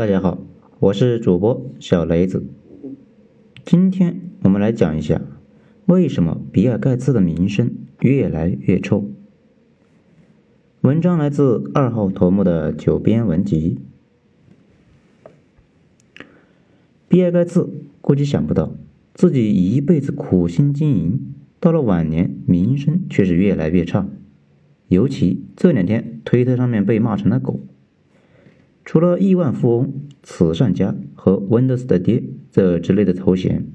大家好，我是主播小雷子。今天我们来讲一下，为什么比尔盖茨的名声越来越臭。文章来自二号头目的九编文集。比尔盖茨估计想不到，自己一辈子苦心经营，到了晚年名声却是越来越差。尤其这两天，推特上面被骂成了狗。除了亿万富翁、慈善家和 Windows 的爹这之类的头衔，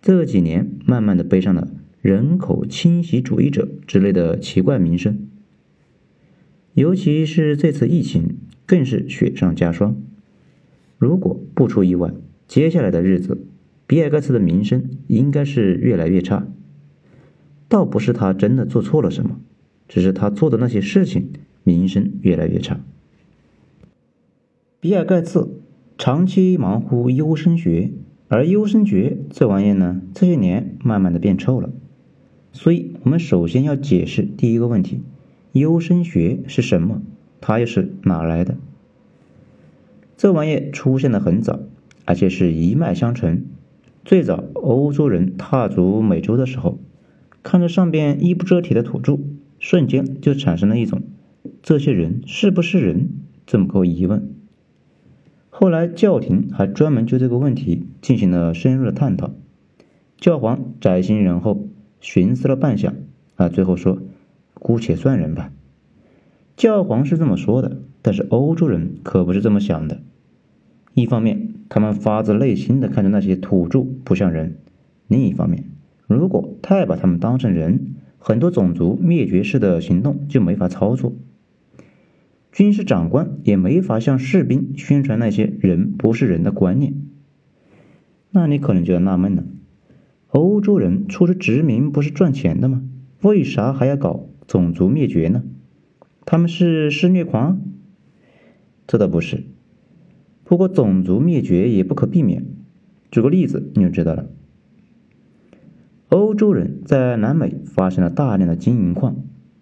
这几年慢慢的背上了人口侵袭主义者之类的奇怪名声。尤其是这次疫情，更是雪上加霜。如果不出意外，接下来的日子，比尔盖茨的名声应该是越来越差。倒不是他真的做错了什么，只是他做的那些事情名声越来越差。比尔盖茨长期忙乎优生学，而优生学这玩意呢，这些年慢慢的变臭了。所以，我们首先要解释第一个问题：优生学是什么？它又是哪来的？这玩意出现的很早，而且是一脉相承。最早欧洲人踏足美洲的时候，看着上边衣不遮体的土著，瞬间就产生了一种“这些人是不是人”这么个疑问。后来，教廷还专门就这个问题进行了深入的探讨。教皇宅心仁厚，寻思了半晌，啊，最后说：“姑且算人吧。”教皇是这么说的，但是欧洲人可不是这么想的。一方面，他们发自内心的看着那些土著不像人；另一方面，如果太把他们当成人，很多种族灭绝式的行动就没法操作。军事长官也没法向士兵宣传那些人不是人的观念。那你可能就要纳闷了：欧洲人出去殖民不是赚钱的吗？为啥还要搞种族灭绝呢？他们是施虐狂？这倒不是。不过种族灭绝也不可避免。举个例子你就知道了。欧洲人在南美发现了大量的金银矿，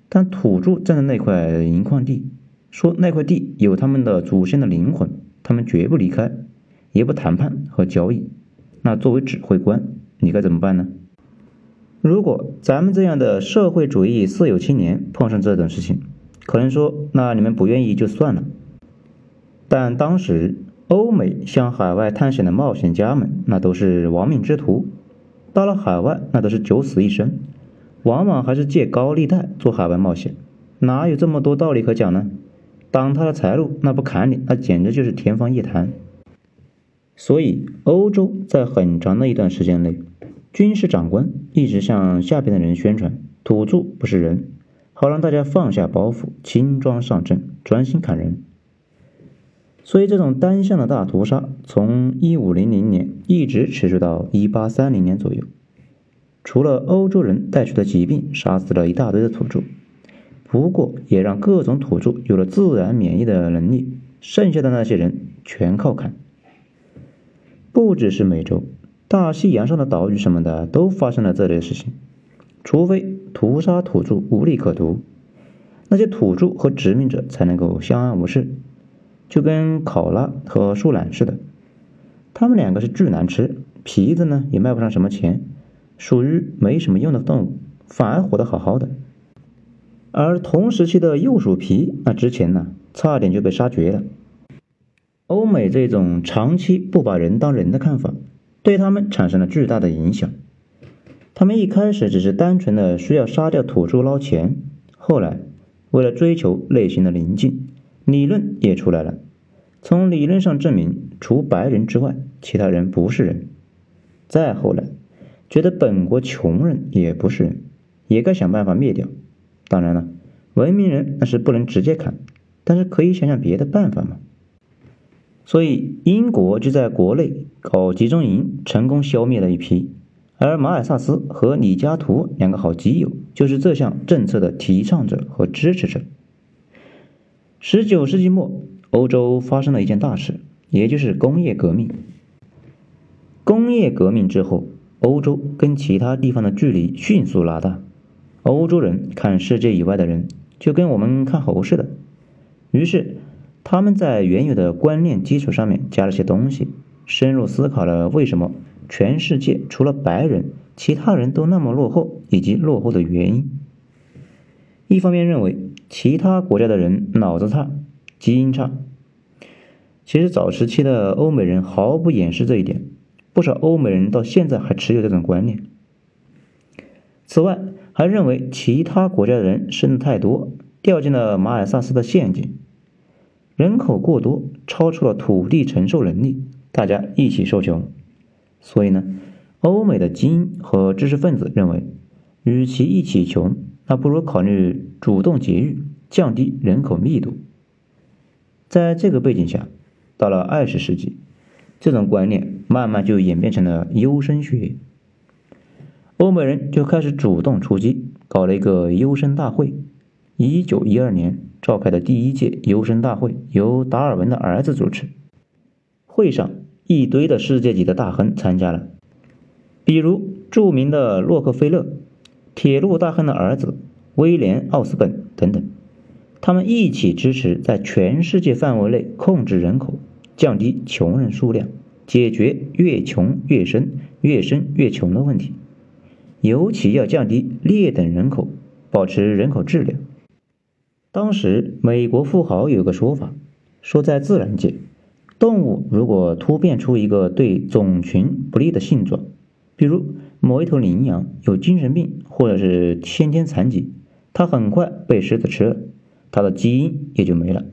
但土著占的那块银矿地。说那块地有他们的祖先的灵魂，他们绝不离开，也不谈判和交易。那作为指挥官，你该怎么办呢？如果咱们这样的社会主义四有青年碰上这种事情，可能说那你们不愿意就算了。但当时欧美向海外探险的冒险家们，那都是亡命之徒，到了海外那都是九死一生，往往还是借高利贷做海外冒险，哪有这么多道理可讲呢？挡他的财路，那不砍你，那简直就是天方夜谭。所以，欧洲在很长的一段时间内，军事长官一直向下边的人宣传土著不是人，好让大家放下包袱，轻装上阵，专心砍人。所以，这种单向的大屠杀从一五零零年一直持续到一八三零年左右，除了欧洲人带去的疾病杀死了一大堆的土著。不过，也让各种土著有了自然免疫的能力，剩下的那些人全靠砍。不只是美洲，大西洋上的岛屿什么的都发生了这类事情。除非屠杀土著无利可图，那些土著和殖民者才能够相安无事。就跟考拉和树懒似的，他们两个是巨难吃，皮子呢也卖不上什么钱，属于没什么用的动物，反而活得好好的。而同时期的鼬鼠皮，那之前呢，差点就被杀绝了。欧美这种长期不把人当人的看法，对他们产生了巨大的影响。他们一开始只是单纯的需要杀掉土著捞钱，后来为了追求内心的宁静，理论也出来了，从理论上证明，除白人之外，其他人不是人。再后来，觉得本国穷人也不是人，也该想办法灭掉。当然了，文明人那是不能直接砍，但是可以想想别的办法嘛。所以英国就在国内搞集中营，成功消灭了一批。而马尔萨斯和李嘉图两个好基友，就是这项政策的提倡者和支持者。十九世纪末，欧洲发生了一件大事，也就是工业革命。工业革命之后，欧洲跟其他地方的距离迅速拉大。欧洲人看世界以外的人，就跟我们看猴似的。于是，他们在原有的观念基础上面加了些东西，深入思考了为什么全世界除了白人，其他人都那么落后，以及落后的原因。一方面认为其他国家的人脑子差、基因差，其实早时期的欧美人毫不掩饰这一点，不少欧美人到现在还持有这种观念。此外，还认为其他国家的人生的太多，掉进了马尔萨斯的陷阱，人口过多，超出了土地承受能力，大家一起受穷。所以呢，欧美的精英和知识分子认为，与其一起穷，那不如考虑主动节育，降低人口密度。在这个背景下，到了二十世纪，这种观念慢慢就演变成了优生学。欧美人就开始主动出击，搞了一个优生大会。一九一二年召开的第一届优生大会由达尔文的儿子主持。会上一堆的世界级的大亨参加了，比如著名的洛克菲勒、铁路大亨的儿子威廉奥斯本等等。他们一起支持在全世界范围内控制人口，降低穷人数量，解决越穷越生、越生越穷的问题。尤其要降低劣等人口，保持人口质量。当时美国富豪有个说法，说在自然界，动物如果突变出一个对种群不利的性状，比如某一头羚羊有精神病或者是先天残疾，它很快被狮子吃了，它的基因也就没了。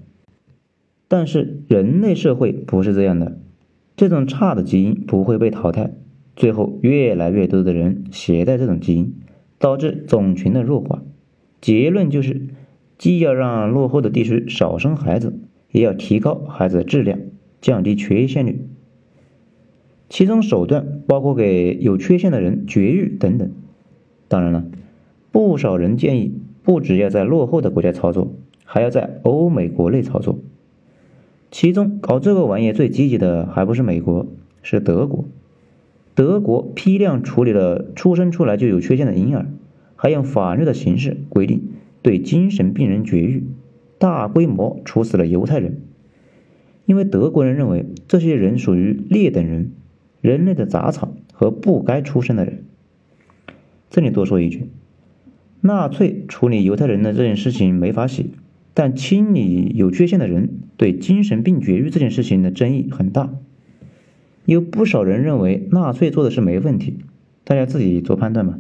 但是人类社会不是这样的，这种差的基因不会被淘汰。最后，越来越多的人携带这种基因，导致种群的弱化。结论就是，既要让落后的地区少生孩子，也要提高孩子的质量，降低缺陷率。其中手段包括给有缺陷的人绝育等等。当然了，不少人建议，不只要在落后的国家操作，还要在欧美国内操作。其中搞这个玩意最积极的，还不是美国，是德国。德国批量处理了出生出来就有缺陷的婴儿，还用法律的形式规定对精神病人绝育，大规模处死了犹太人。因为德国人认为这些人属于劣等人，人类的杂草和不该出生的人。这里多说一句，纳粹处理犹太人的这件事情没法写，但清理有缺陷的人对精神病绝育这件事情的争议很大。有不少人认为纳粹做的是没问题，大家自己做判断吧。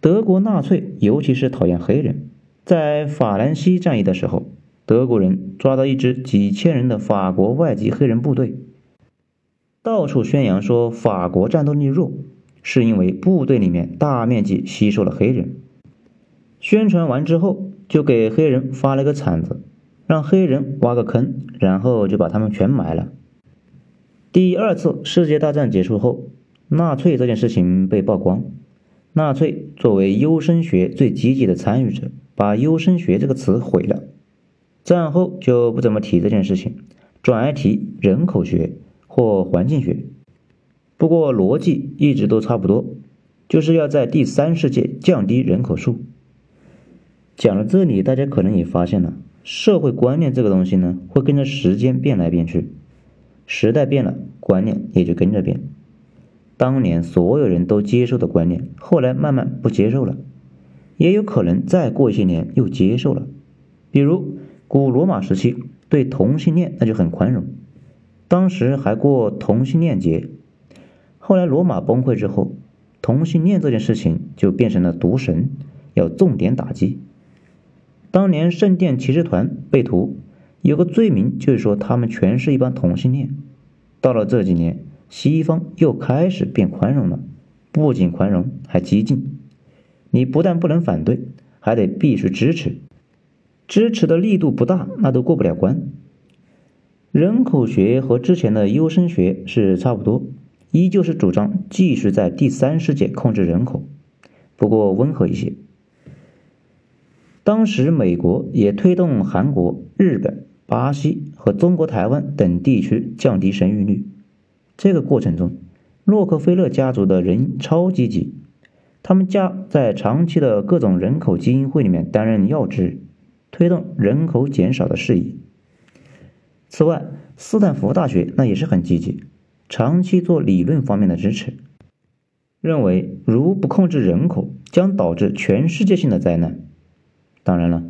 德国纳粹尤其是讨厌黑人，在法兰西战役的时候，德国人抓到一支几千人的法国外籍黑人部队，到处宣扬说法国战斗力弱，是因为部队里面大面积吸收了黑人。宣传完之后，就给黑人发了个铲子，让黑人挖个坑，然后就把他们全埋了。第二次世界大战结束后，纳粹这件事情被曝光。纳粹作为优生学最积极的参与者，把优生学这个词毁了。战后就不怎么提这件事情，转而提人口学或环境学。不过逻辑一直都差不多，就是要在第三世界降低人口数。讲到这里，大家可能也发现了，社会观念这个东西呢，会跟着时间变来变去。时代变了，观念也就跟着变。当年所有人都接受的观念，后来慢慢不接受了，也有可能再过一些年又接受了。比如古罗马时期对同性恋那就很宽容，当时还过同性恋节。后来罗马崩溃之后，同性恋这件事情就变成了毒神，要重点打击。当年圣殿骑士团被屠。有个罪名，就是说他们全是一帮同性恋。到了这几年，西方又开始变宽容了，不仅宽容，还激进。你不但不能反对，还得必须支持。支持的力度不大，那都过不了关。人口学和之前的优生学是差不多，依旧是主张继续在第三世界控制人口，不过温和一些。当时美国也推动韩国、日本。巴西和中国台湾等地区降低生育率，这个过程中，洛克菲勒家族的人超积极，他们家在长期的各种人口基金会里面担任要职，推动人口减少的事宜。此外，斯坦福大学那也是很积极，长期做理论方面的支持，认为如不控制人口，将导致全世界性的灾难。当然了，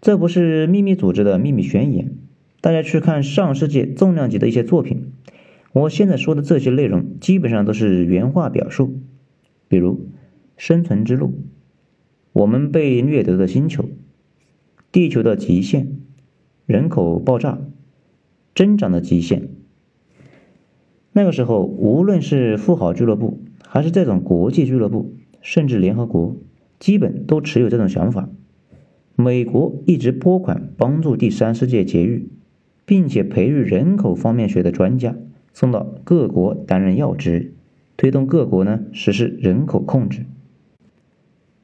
这不是秘密组织的秘密宣言，大家去看上世纪重量级的一些作品。我现在说的这些内容，基本上都是原话表述，比如《生存之路》、我们被掠夺的星球、地球的极限、人口爆炸。增长的极限。那个时候，无论是富豪俱乐部，还是这种国际俱乐部，甚至联合国，基本都持有这种想法。美国一直拨款帮助第三世界节育，并且培育人口方面学的专家，送到各国担任要职，推动各国呢实施人口控制。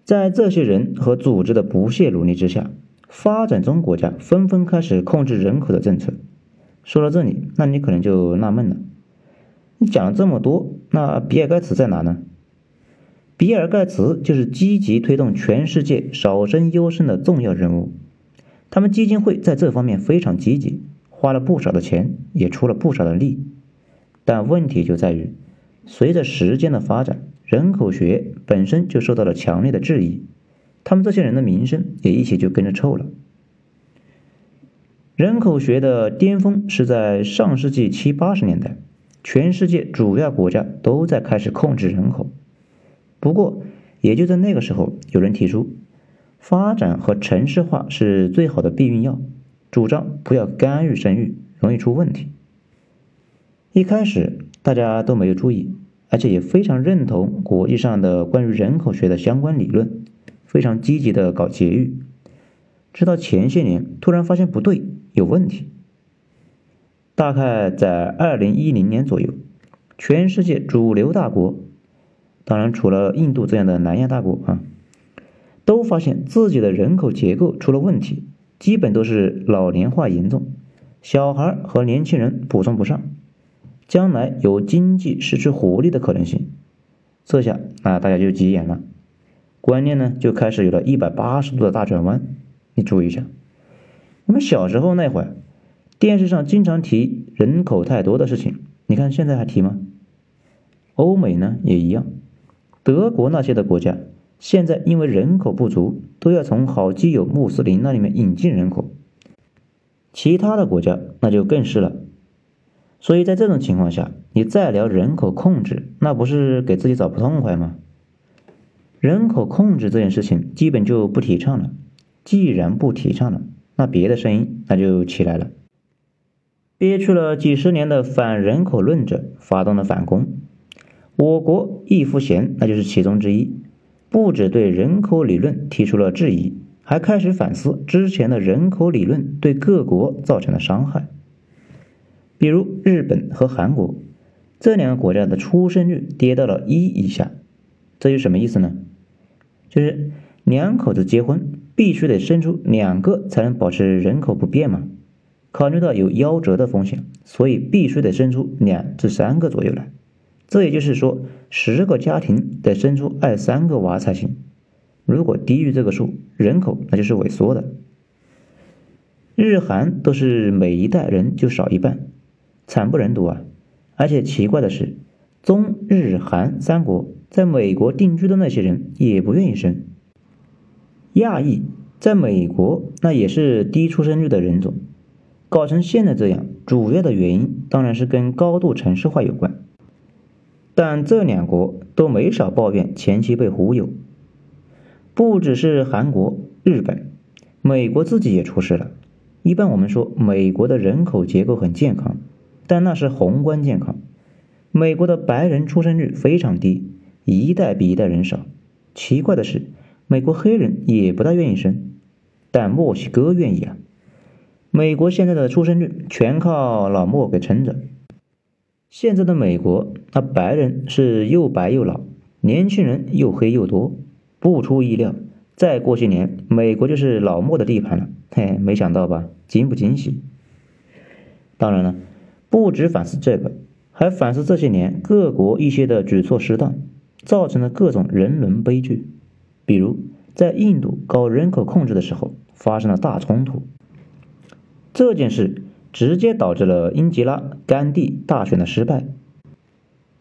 在这些人和组织的不懈努力之下，发展中国家纷纷开始控制人口的政策。说到这里，那你可能就纳闷了，你讲了这么多，那比尔盖茨在哪呢？比尔盖茨就是积极推动全世界少生优生的重要人物，他们基金会在这方面非常积极，花了不少的钱，也出了不少的力。但问题就在于，随着时间的发展，人口学本身就受到了强烈的质疑，他们这些人的名声也一起就跟着臭了。人口学的巅峰是在上世纪七八十年代，全世界主要国家都在开始控制人口。不过，也就在那个时候，有人提出，发展和城市化是最好的避孕药，主张不要干预生育，容易出问题。一开始大家都没有注意，而且也非常认同国际上的关于人口学的相关理论，非常积极的搞节育。直到前些年，突然发现不对。有问题。大概在二零一零年左右，全世界主流大国，当然除了印度这样的南亚大国啊，都发现自己的人口结构出了问题，基本都是老年化严重，小孩和年轻人补充不上，将来有经济失去活力的可能性。这下啊，大家就急眼了，观念呢就开始有了一百八十度的大转弯。你注意一下。我们小时候那会儿，电视上经常提人口太多的事情，你看现在还提吗？欧美呢也一样，德国那些的国家，现在因为人口不足，都要从好基友穆斯林那里面引进人口。其他的国家那就更是了。所以在这种情况下，你再聊人口控制，那不是给自己找不痛快吗？人口控制这件事情基本就不提倡了。既然不提倡了，那别的声音那就起来了，憋屈了几十年的反人口论者发动了反攻。我国易夫贤那就是其中之一，不止对人口理论提出了质疑，还开始反思之前的人口理论对各国造成的伤害。比如日本和韩国这两个国家的出生率跌到了一以下，这就什么意思呢？就是两口子结婚。必须得生出两个才能保持人口不变嘛？考虑到有夭折的风险，所以必须得生出两至三个左右来。这也就是说，十个家庭得生出二三个娃才行。如果低于这个数，人口那就是萎缩的。日韩都是每一代人就少一半，惨不忍睹啊！而且奇怪的是，中日韩三国在美国定居的那些人也不愿意生。亚裔在美国那也是低出生率的人种，搞成现在这样，主要的原因当然是跟高度城市化有关。但这两国都没少抱怨前期被忽悠，不只是韩国、日本，美国自己也出事了。一般我们说美国的人口结构很健康，但那是宏观健康。美国的白人出生率非常低，一代比一代人少。奇怪的是。美国黑人也不大愿意生，但墨西哥愿意啊。美国现在的出生率全靠老墨给撑着。现在的美国，那白人是又白又老，年轻人又黑又多。不出意料，再过些年，美国就是老墨的地盘了。嘿，没想到吧？惊不惊喜？当然了，不止反思这个，还反思这些年各国一些的举措失当，造成了各种人伦悲剧。比如，在印度搞人口控制的时候，发生了大冲突。这件事直接导致了英吉拉·甘地大选的失败。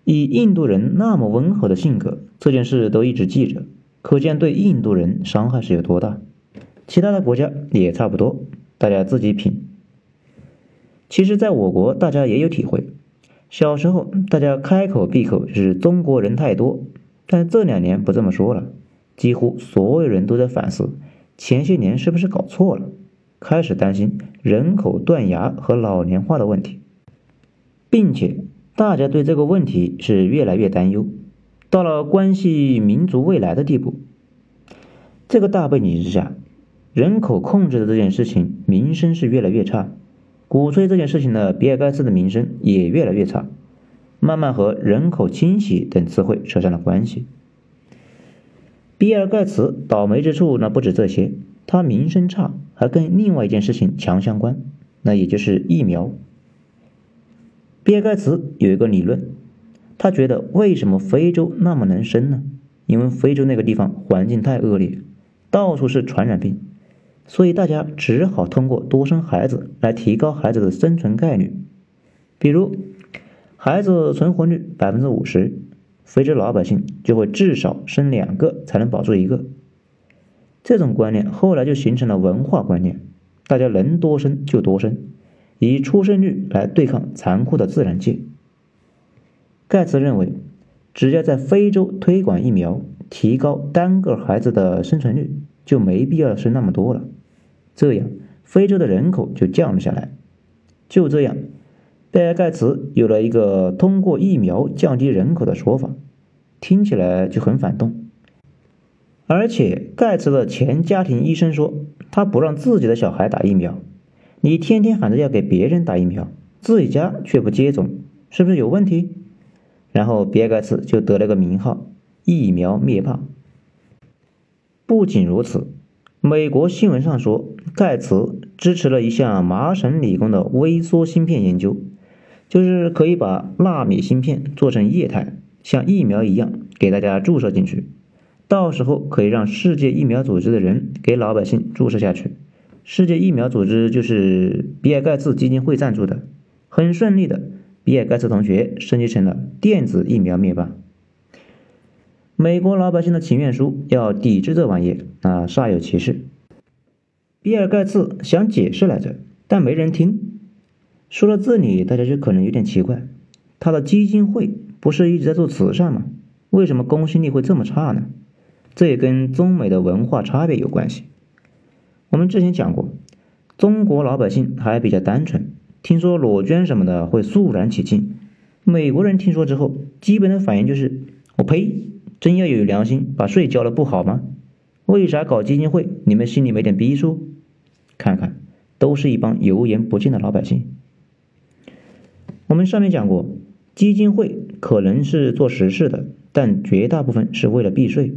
以印度人那么温和的性格，这件事都一直记着，可见对印度人伤害是有多大。其他的国家也差不多，大家自己品。其实，在我国，大家也有体会。小时候，大家开口闭口就是中国人太多，但这两年不这么说了，几乎所有人都在反思，前些年是不是搞错了，开始担心人口断崖和老年化的问题，并且。大家对这个问题是越来越担忧，到了关系民族未来的地步。这个大背景之下，人口控制的这件事情名声是越来越差，鼓吹这件事情的比尔盖茨的名声也越来越差，慢慢和人口清洗等词汇扯上了关系。比尔盖茨倒霉之处呢不止这些，他名声差还跟另外一件事情强相关，那也就是疫苗。比尔盖茨有一个理论，他觉得为什么非洲那么能生呢？因为非洲那个地方环境太恶劣，到处是传染病，所以大家只好通过多生孩子来提高孩子的生存概率。比如，孩子存活率百分之五十，非洲老百姓就会至少生两个才能保住一个。这种观念后来就形成了文化观念，大家能多生就多生。以出生率来对抗残酷的自然界。盖茨认为，只要在非洲推广疫苗，提高单个孩子的生存率，就没必要生那么多了。这样，非洲的人口就降了下来。就这样，比尔盖茨有了一个通过疫苗降低人口的说法，听起来就很反动。而且，盖茨的前家庭医生说，他不让自己的小孩打疫苗。你天天喊着要给别人打疫苗，自己家却不接种，是不是有问题？然后比尔盖茨就得了个名号“疫苗灭霸”。不仅如此，美国新闻上说，盖茨支持了一项麻省理工的微缩芯片研究，就是可以把纳米芯片做成液态，像疫苗一样给大家注射进去，到时候可以让世界疫苗组织的人给老百姓注射下去。世界疫苗组织就是比尔盖茨基金会赞助的，很顺利的，比尔盖茨同学升级成了电子疫苗灭霸。美国老百姓的请愿书要抵制这玩意啊，煞有其事。比尔盖茨想解释来着，但没人听。说到这里，大家就可能有点奇怪，他的基金会不是一直在做慈善吗？为什么公信力会这么差呢？这也跟中美的文化差别有关系。我们之前讲过，中国老百姓还比较单纯，听说裸捐什么的会肃然起敬。美国人听说之后，基本的反应就是：我呸！真要有良心，把税交了不好吗？为啥搞基金会？你们心里没点逼数？看看，都是一帮油盐不进的老百姓。我们上面讲过，基金会可能是做实事的，但绝大部分是为了避税。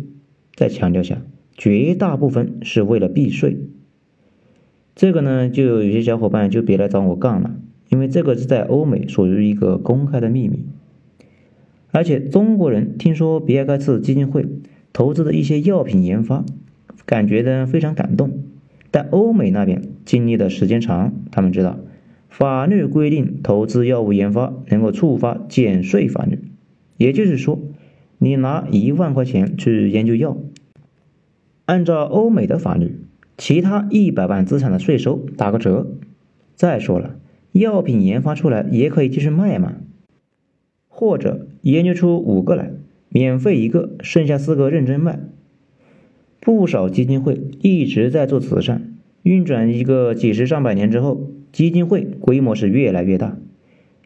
再强调下，绝大部分是为了避税。这个呢，就有些小伙伴就别来找我杠了，因为这个是在欧美属于一个公开的秘密。而且中国人听说比尔盖茨基金会投资的一些药品研发，感觉呢非常感动。但欧美那边经历的时间长，他们知道法律规定投资药物研发能够触发减税法律，也就是说，你拿一万块钱去研究药，按照欧美的法律。其他一百万资产的税收打个折。再说了，药品研发出来也可以继续卖嘛，或者研究出五个来，免费一个，剩下四个认真卖。不少基金会一直在做慈善，运转一个几十上百年之后，基金会规模是越来越大，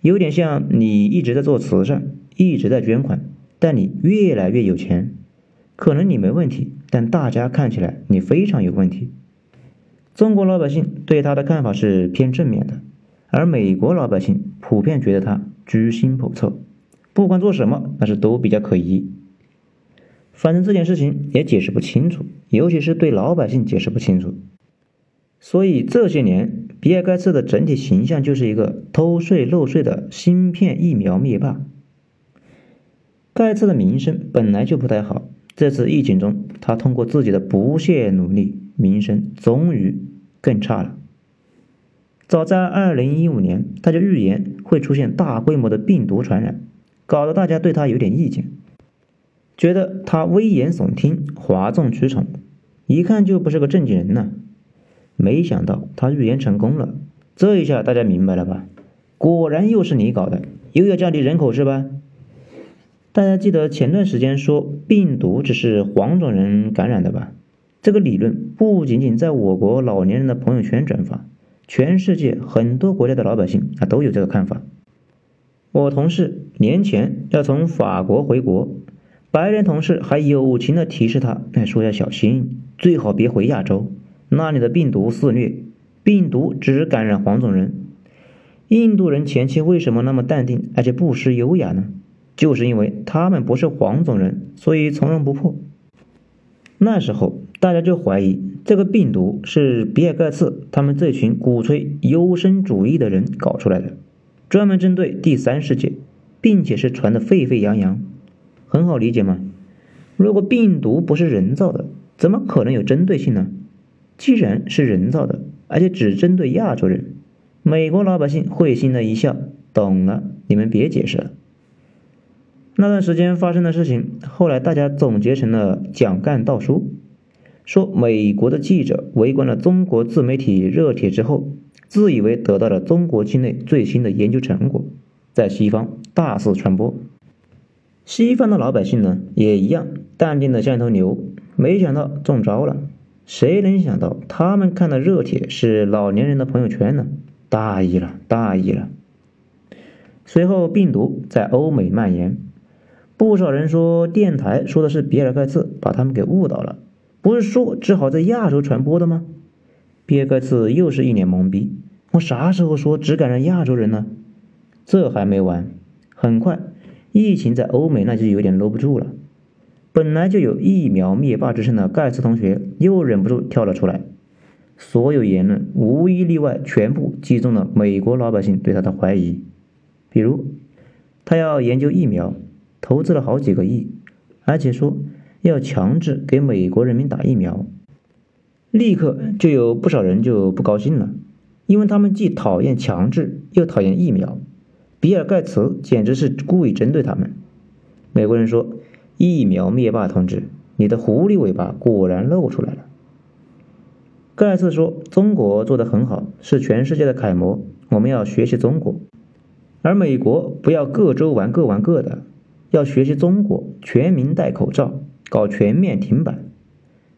有点像你一直在做慈善，一直在捐款，但你越来越有钱。可能你没问题，但大家看起来你非常有问题。中国老百姓对他的看法是偏正面的，而美国老百姓普遍觉得他居心叵测，不管做什么，那是都比较可疑。反正这件事情也解释不清楚，尤其是对老百姓解释不清楚。所以这些年，比尔盖茨的整体形象就是一个偷税漏税的芯片疫苗灭霸。盖茨的名声本来就不太好，这次疫情中，他通过自己的不懈努力。名声终于更差了。早在2015年，他就预言会出现大规模的病毒传染，搞得大家对他有点意见，觉得他危言耸听、哗众取宠，一看就不是个正经人呢。没想到他预言成功了，这一下大家明白了吧？果然又是你搞的，又要降低人口是吧？大家记得前段时间说病毒只是黄种人感染的吧？这个理论不仅仅在我国老年人的朋友圈转发，全世界很多国家的老百姓啊都有这个看法。我同事年前要从法国回国，白人同事还友情的提示他，哎说要小心，最好别回亚洲，那里的病毒肆虐，病毒只感染黄种人。印度人前期为什么那么淡定而且不失优雅呢？就是因为他们不是黄种人，所以从容不迫。那时候大家就怀疑这个病毒是比尔盖茨他们这群鼓吹优生主义的人搞出来的，专门针对第三世界，并且是传的沸沸扬扬。很好理解吗？如果病毒不是人造的，怎么可能有针对性呢？既然是人造的，而且只针对亚洲人，美国老百姓会心的一笑，懂了，你们别解释了。那段时间发生的事情，后来大家总结成了蒋干盗书，说美国的记者围观了中国自媒体热帖之后，自以为得到了中国境内最新的研究成果，在西方大肆传播。西方的老百姓呢，也一样淡定的像头牛，没想到中招了。谁能想到他们看的热帖是老年人的朋友圈呢？大意了，大意了。随后病毒在欧美蔓延。不少人说电台说的是比尔盖茨把他们给误导了，不是说只好在亚洲传播的吗？比尔盖茨又是一脸懵逼，我啥时候说只感染亚洲人呢？这还没完，很快疫情在欧美那就有点搂不住了。本来就有疫苗灭霸之称的盖茨同学又忍不住跳了出来，所有言论无一例外全部击中了美国老百姓对他的怀疑，比如他要研究疫苗。投资了好几个亿，而且说要强制给美国人民打疫苗，立刻就有不少人就不高兴了，因为他们既讨厌强制，又讨厌疫苗。比尔盖茨简直是故意针对他们。美国人说：“疫苗灭霸同志，你的狐狸尾巴果然露出来了。”盖茨说：“中国做得很好，是全世界的楷模，我们要学习中国，而美国不要各州玩各玩各的。”要学习中国，全民戴口罩，搞全面停摆，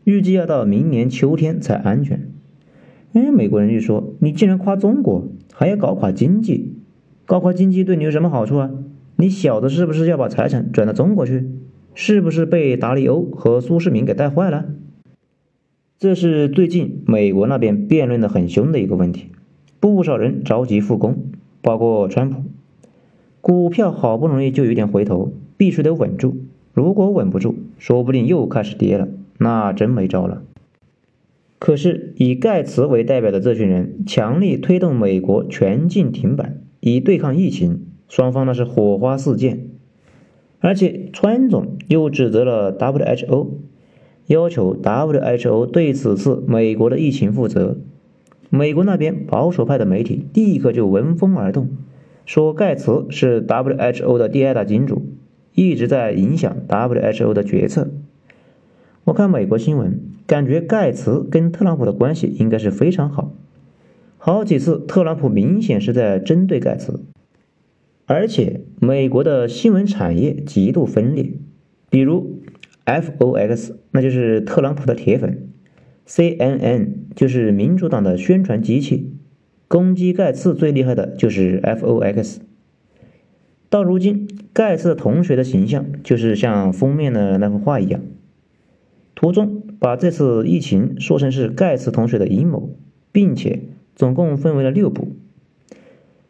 预计要到明年秋天才安全。哎，美国人就说：“你竟然夸中国，还要搞垮经济，搞垮经济对你有什么好处啊？你小子是不是要把财产转到中国去？是不是被达里欧和苏世民给带坏了？”这是最近美国那边辩论的很凶的一个问题，不少人着急复工，包括川普，股票好不容易就有点回头。必须得稳住，如果稳不住，说不定又开始跌了，那真没招了。可是以盖茨为代表的这群人强力推动美国全境停摆，以对抗疫情，双方那是火花四溅。而且川总又指责了 WHO，要求 WHO 对此次美国的疫情负责。美国那边保守派的媒体立刻就闻风而动，说盖茨是 WHO 的第二大金主。一直在影响 WHO 的决策。我看美国新闻，感觉盖茨跟特朗普的关系应该是非常好。好几次特朗普明显是在针对盖茨，而且美国的新闻产业极度分裂。比如 FOX，那就是特朗普的铁粉；CNN 就是民主党的宣传机器。攻击盖茨最厉害的就是 FOX。到如今，盖茨同学的形象就是像封面的那幅画一样。图中把这次疫情说成是盖茨同学的阴谋，并且总共分为了六步：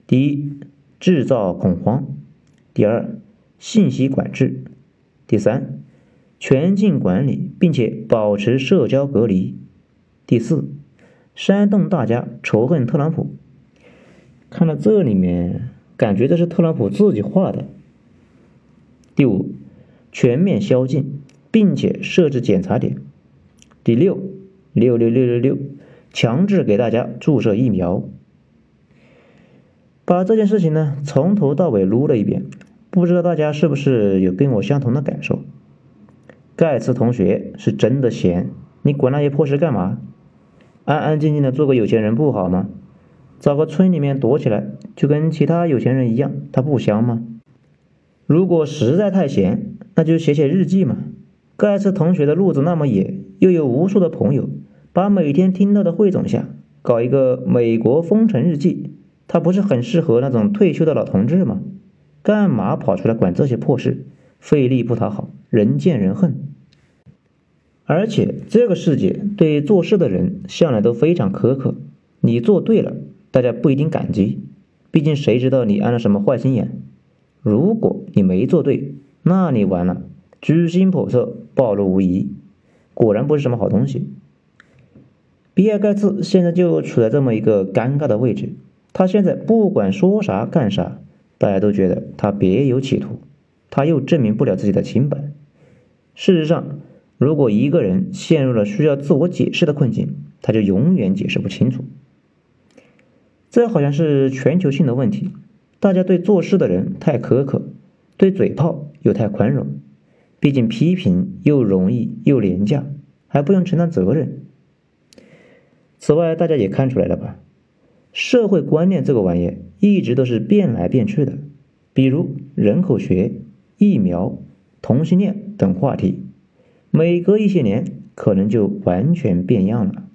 第一，制造恐慌；第二，信息管制；第三，全境管理，并且保持社交隔离；第四，煽动大家仇恨特朗普。看到这里面。感觉这是特朗普自己画的。第五，全面宵禁，并且设置检查点。第六，六六六六六，强制给大家注射疫苗。把这件事情呢从头到尾撸了一遍，不知道大家是不是有跟我相同的感受？盖茨同学是真的闲，你管那些破事干嘛？安安静静的做个有钱人不好吗？找个村里面躲起来，就跟其他有钱人一样，他不香吗？如果实在太闲，那就写写日记嘛。盖茨同学的路子那么野，又有无数的朋友，把每天听到的汇总下，搞一个美国风尘日记，他不是很适合那种退休的老同志吗？干嘛跑出来管这些破事？费力不讨好，人见人恨。而且这个世界对做事的人向来都非常苛刻，你做对了，大家不一定感激，毕竟谁知道你安了什么坏心眼？如果你没做对，那你完了，居心叵测，暴露无遗，果然不是什么好东西。比尔盖茨现在就处在这么一个尴尬的位置，他现在不管说啥干啥，大家都觉得他别有企图。他又证明不了自己的清白。事实上，如果一个人陷入了需要自我解释的困境，他就永远解释不清楚。这好像是全球性的问题，大家对做事的人太苛刻，对嘴炮又太宽容。毕竟批评又容易又廉价，还不用承担责任。此外，大家也看出来了吧？社会观念这个玩意一直都是变来变去的，比如人口学。疫苗、同性恋等话题，每隔一些年可能就完全变样了。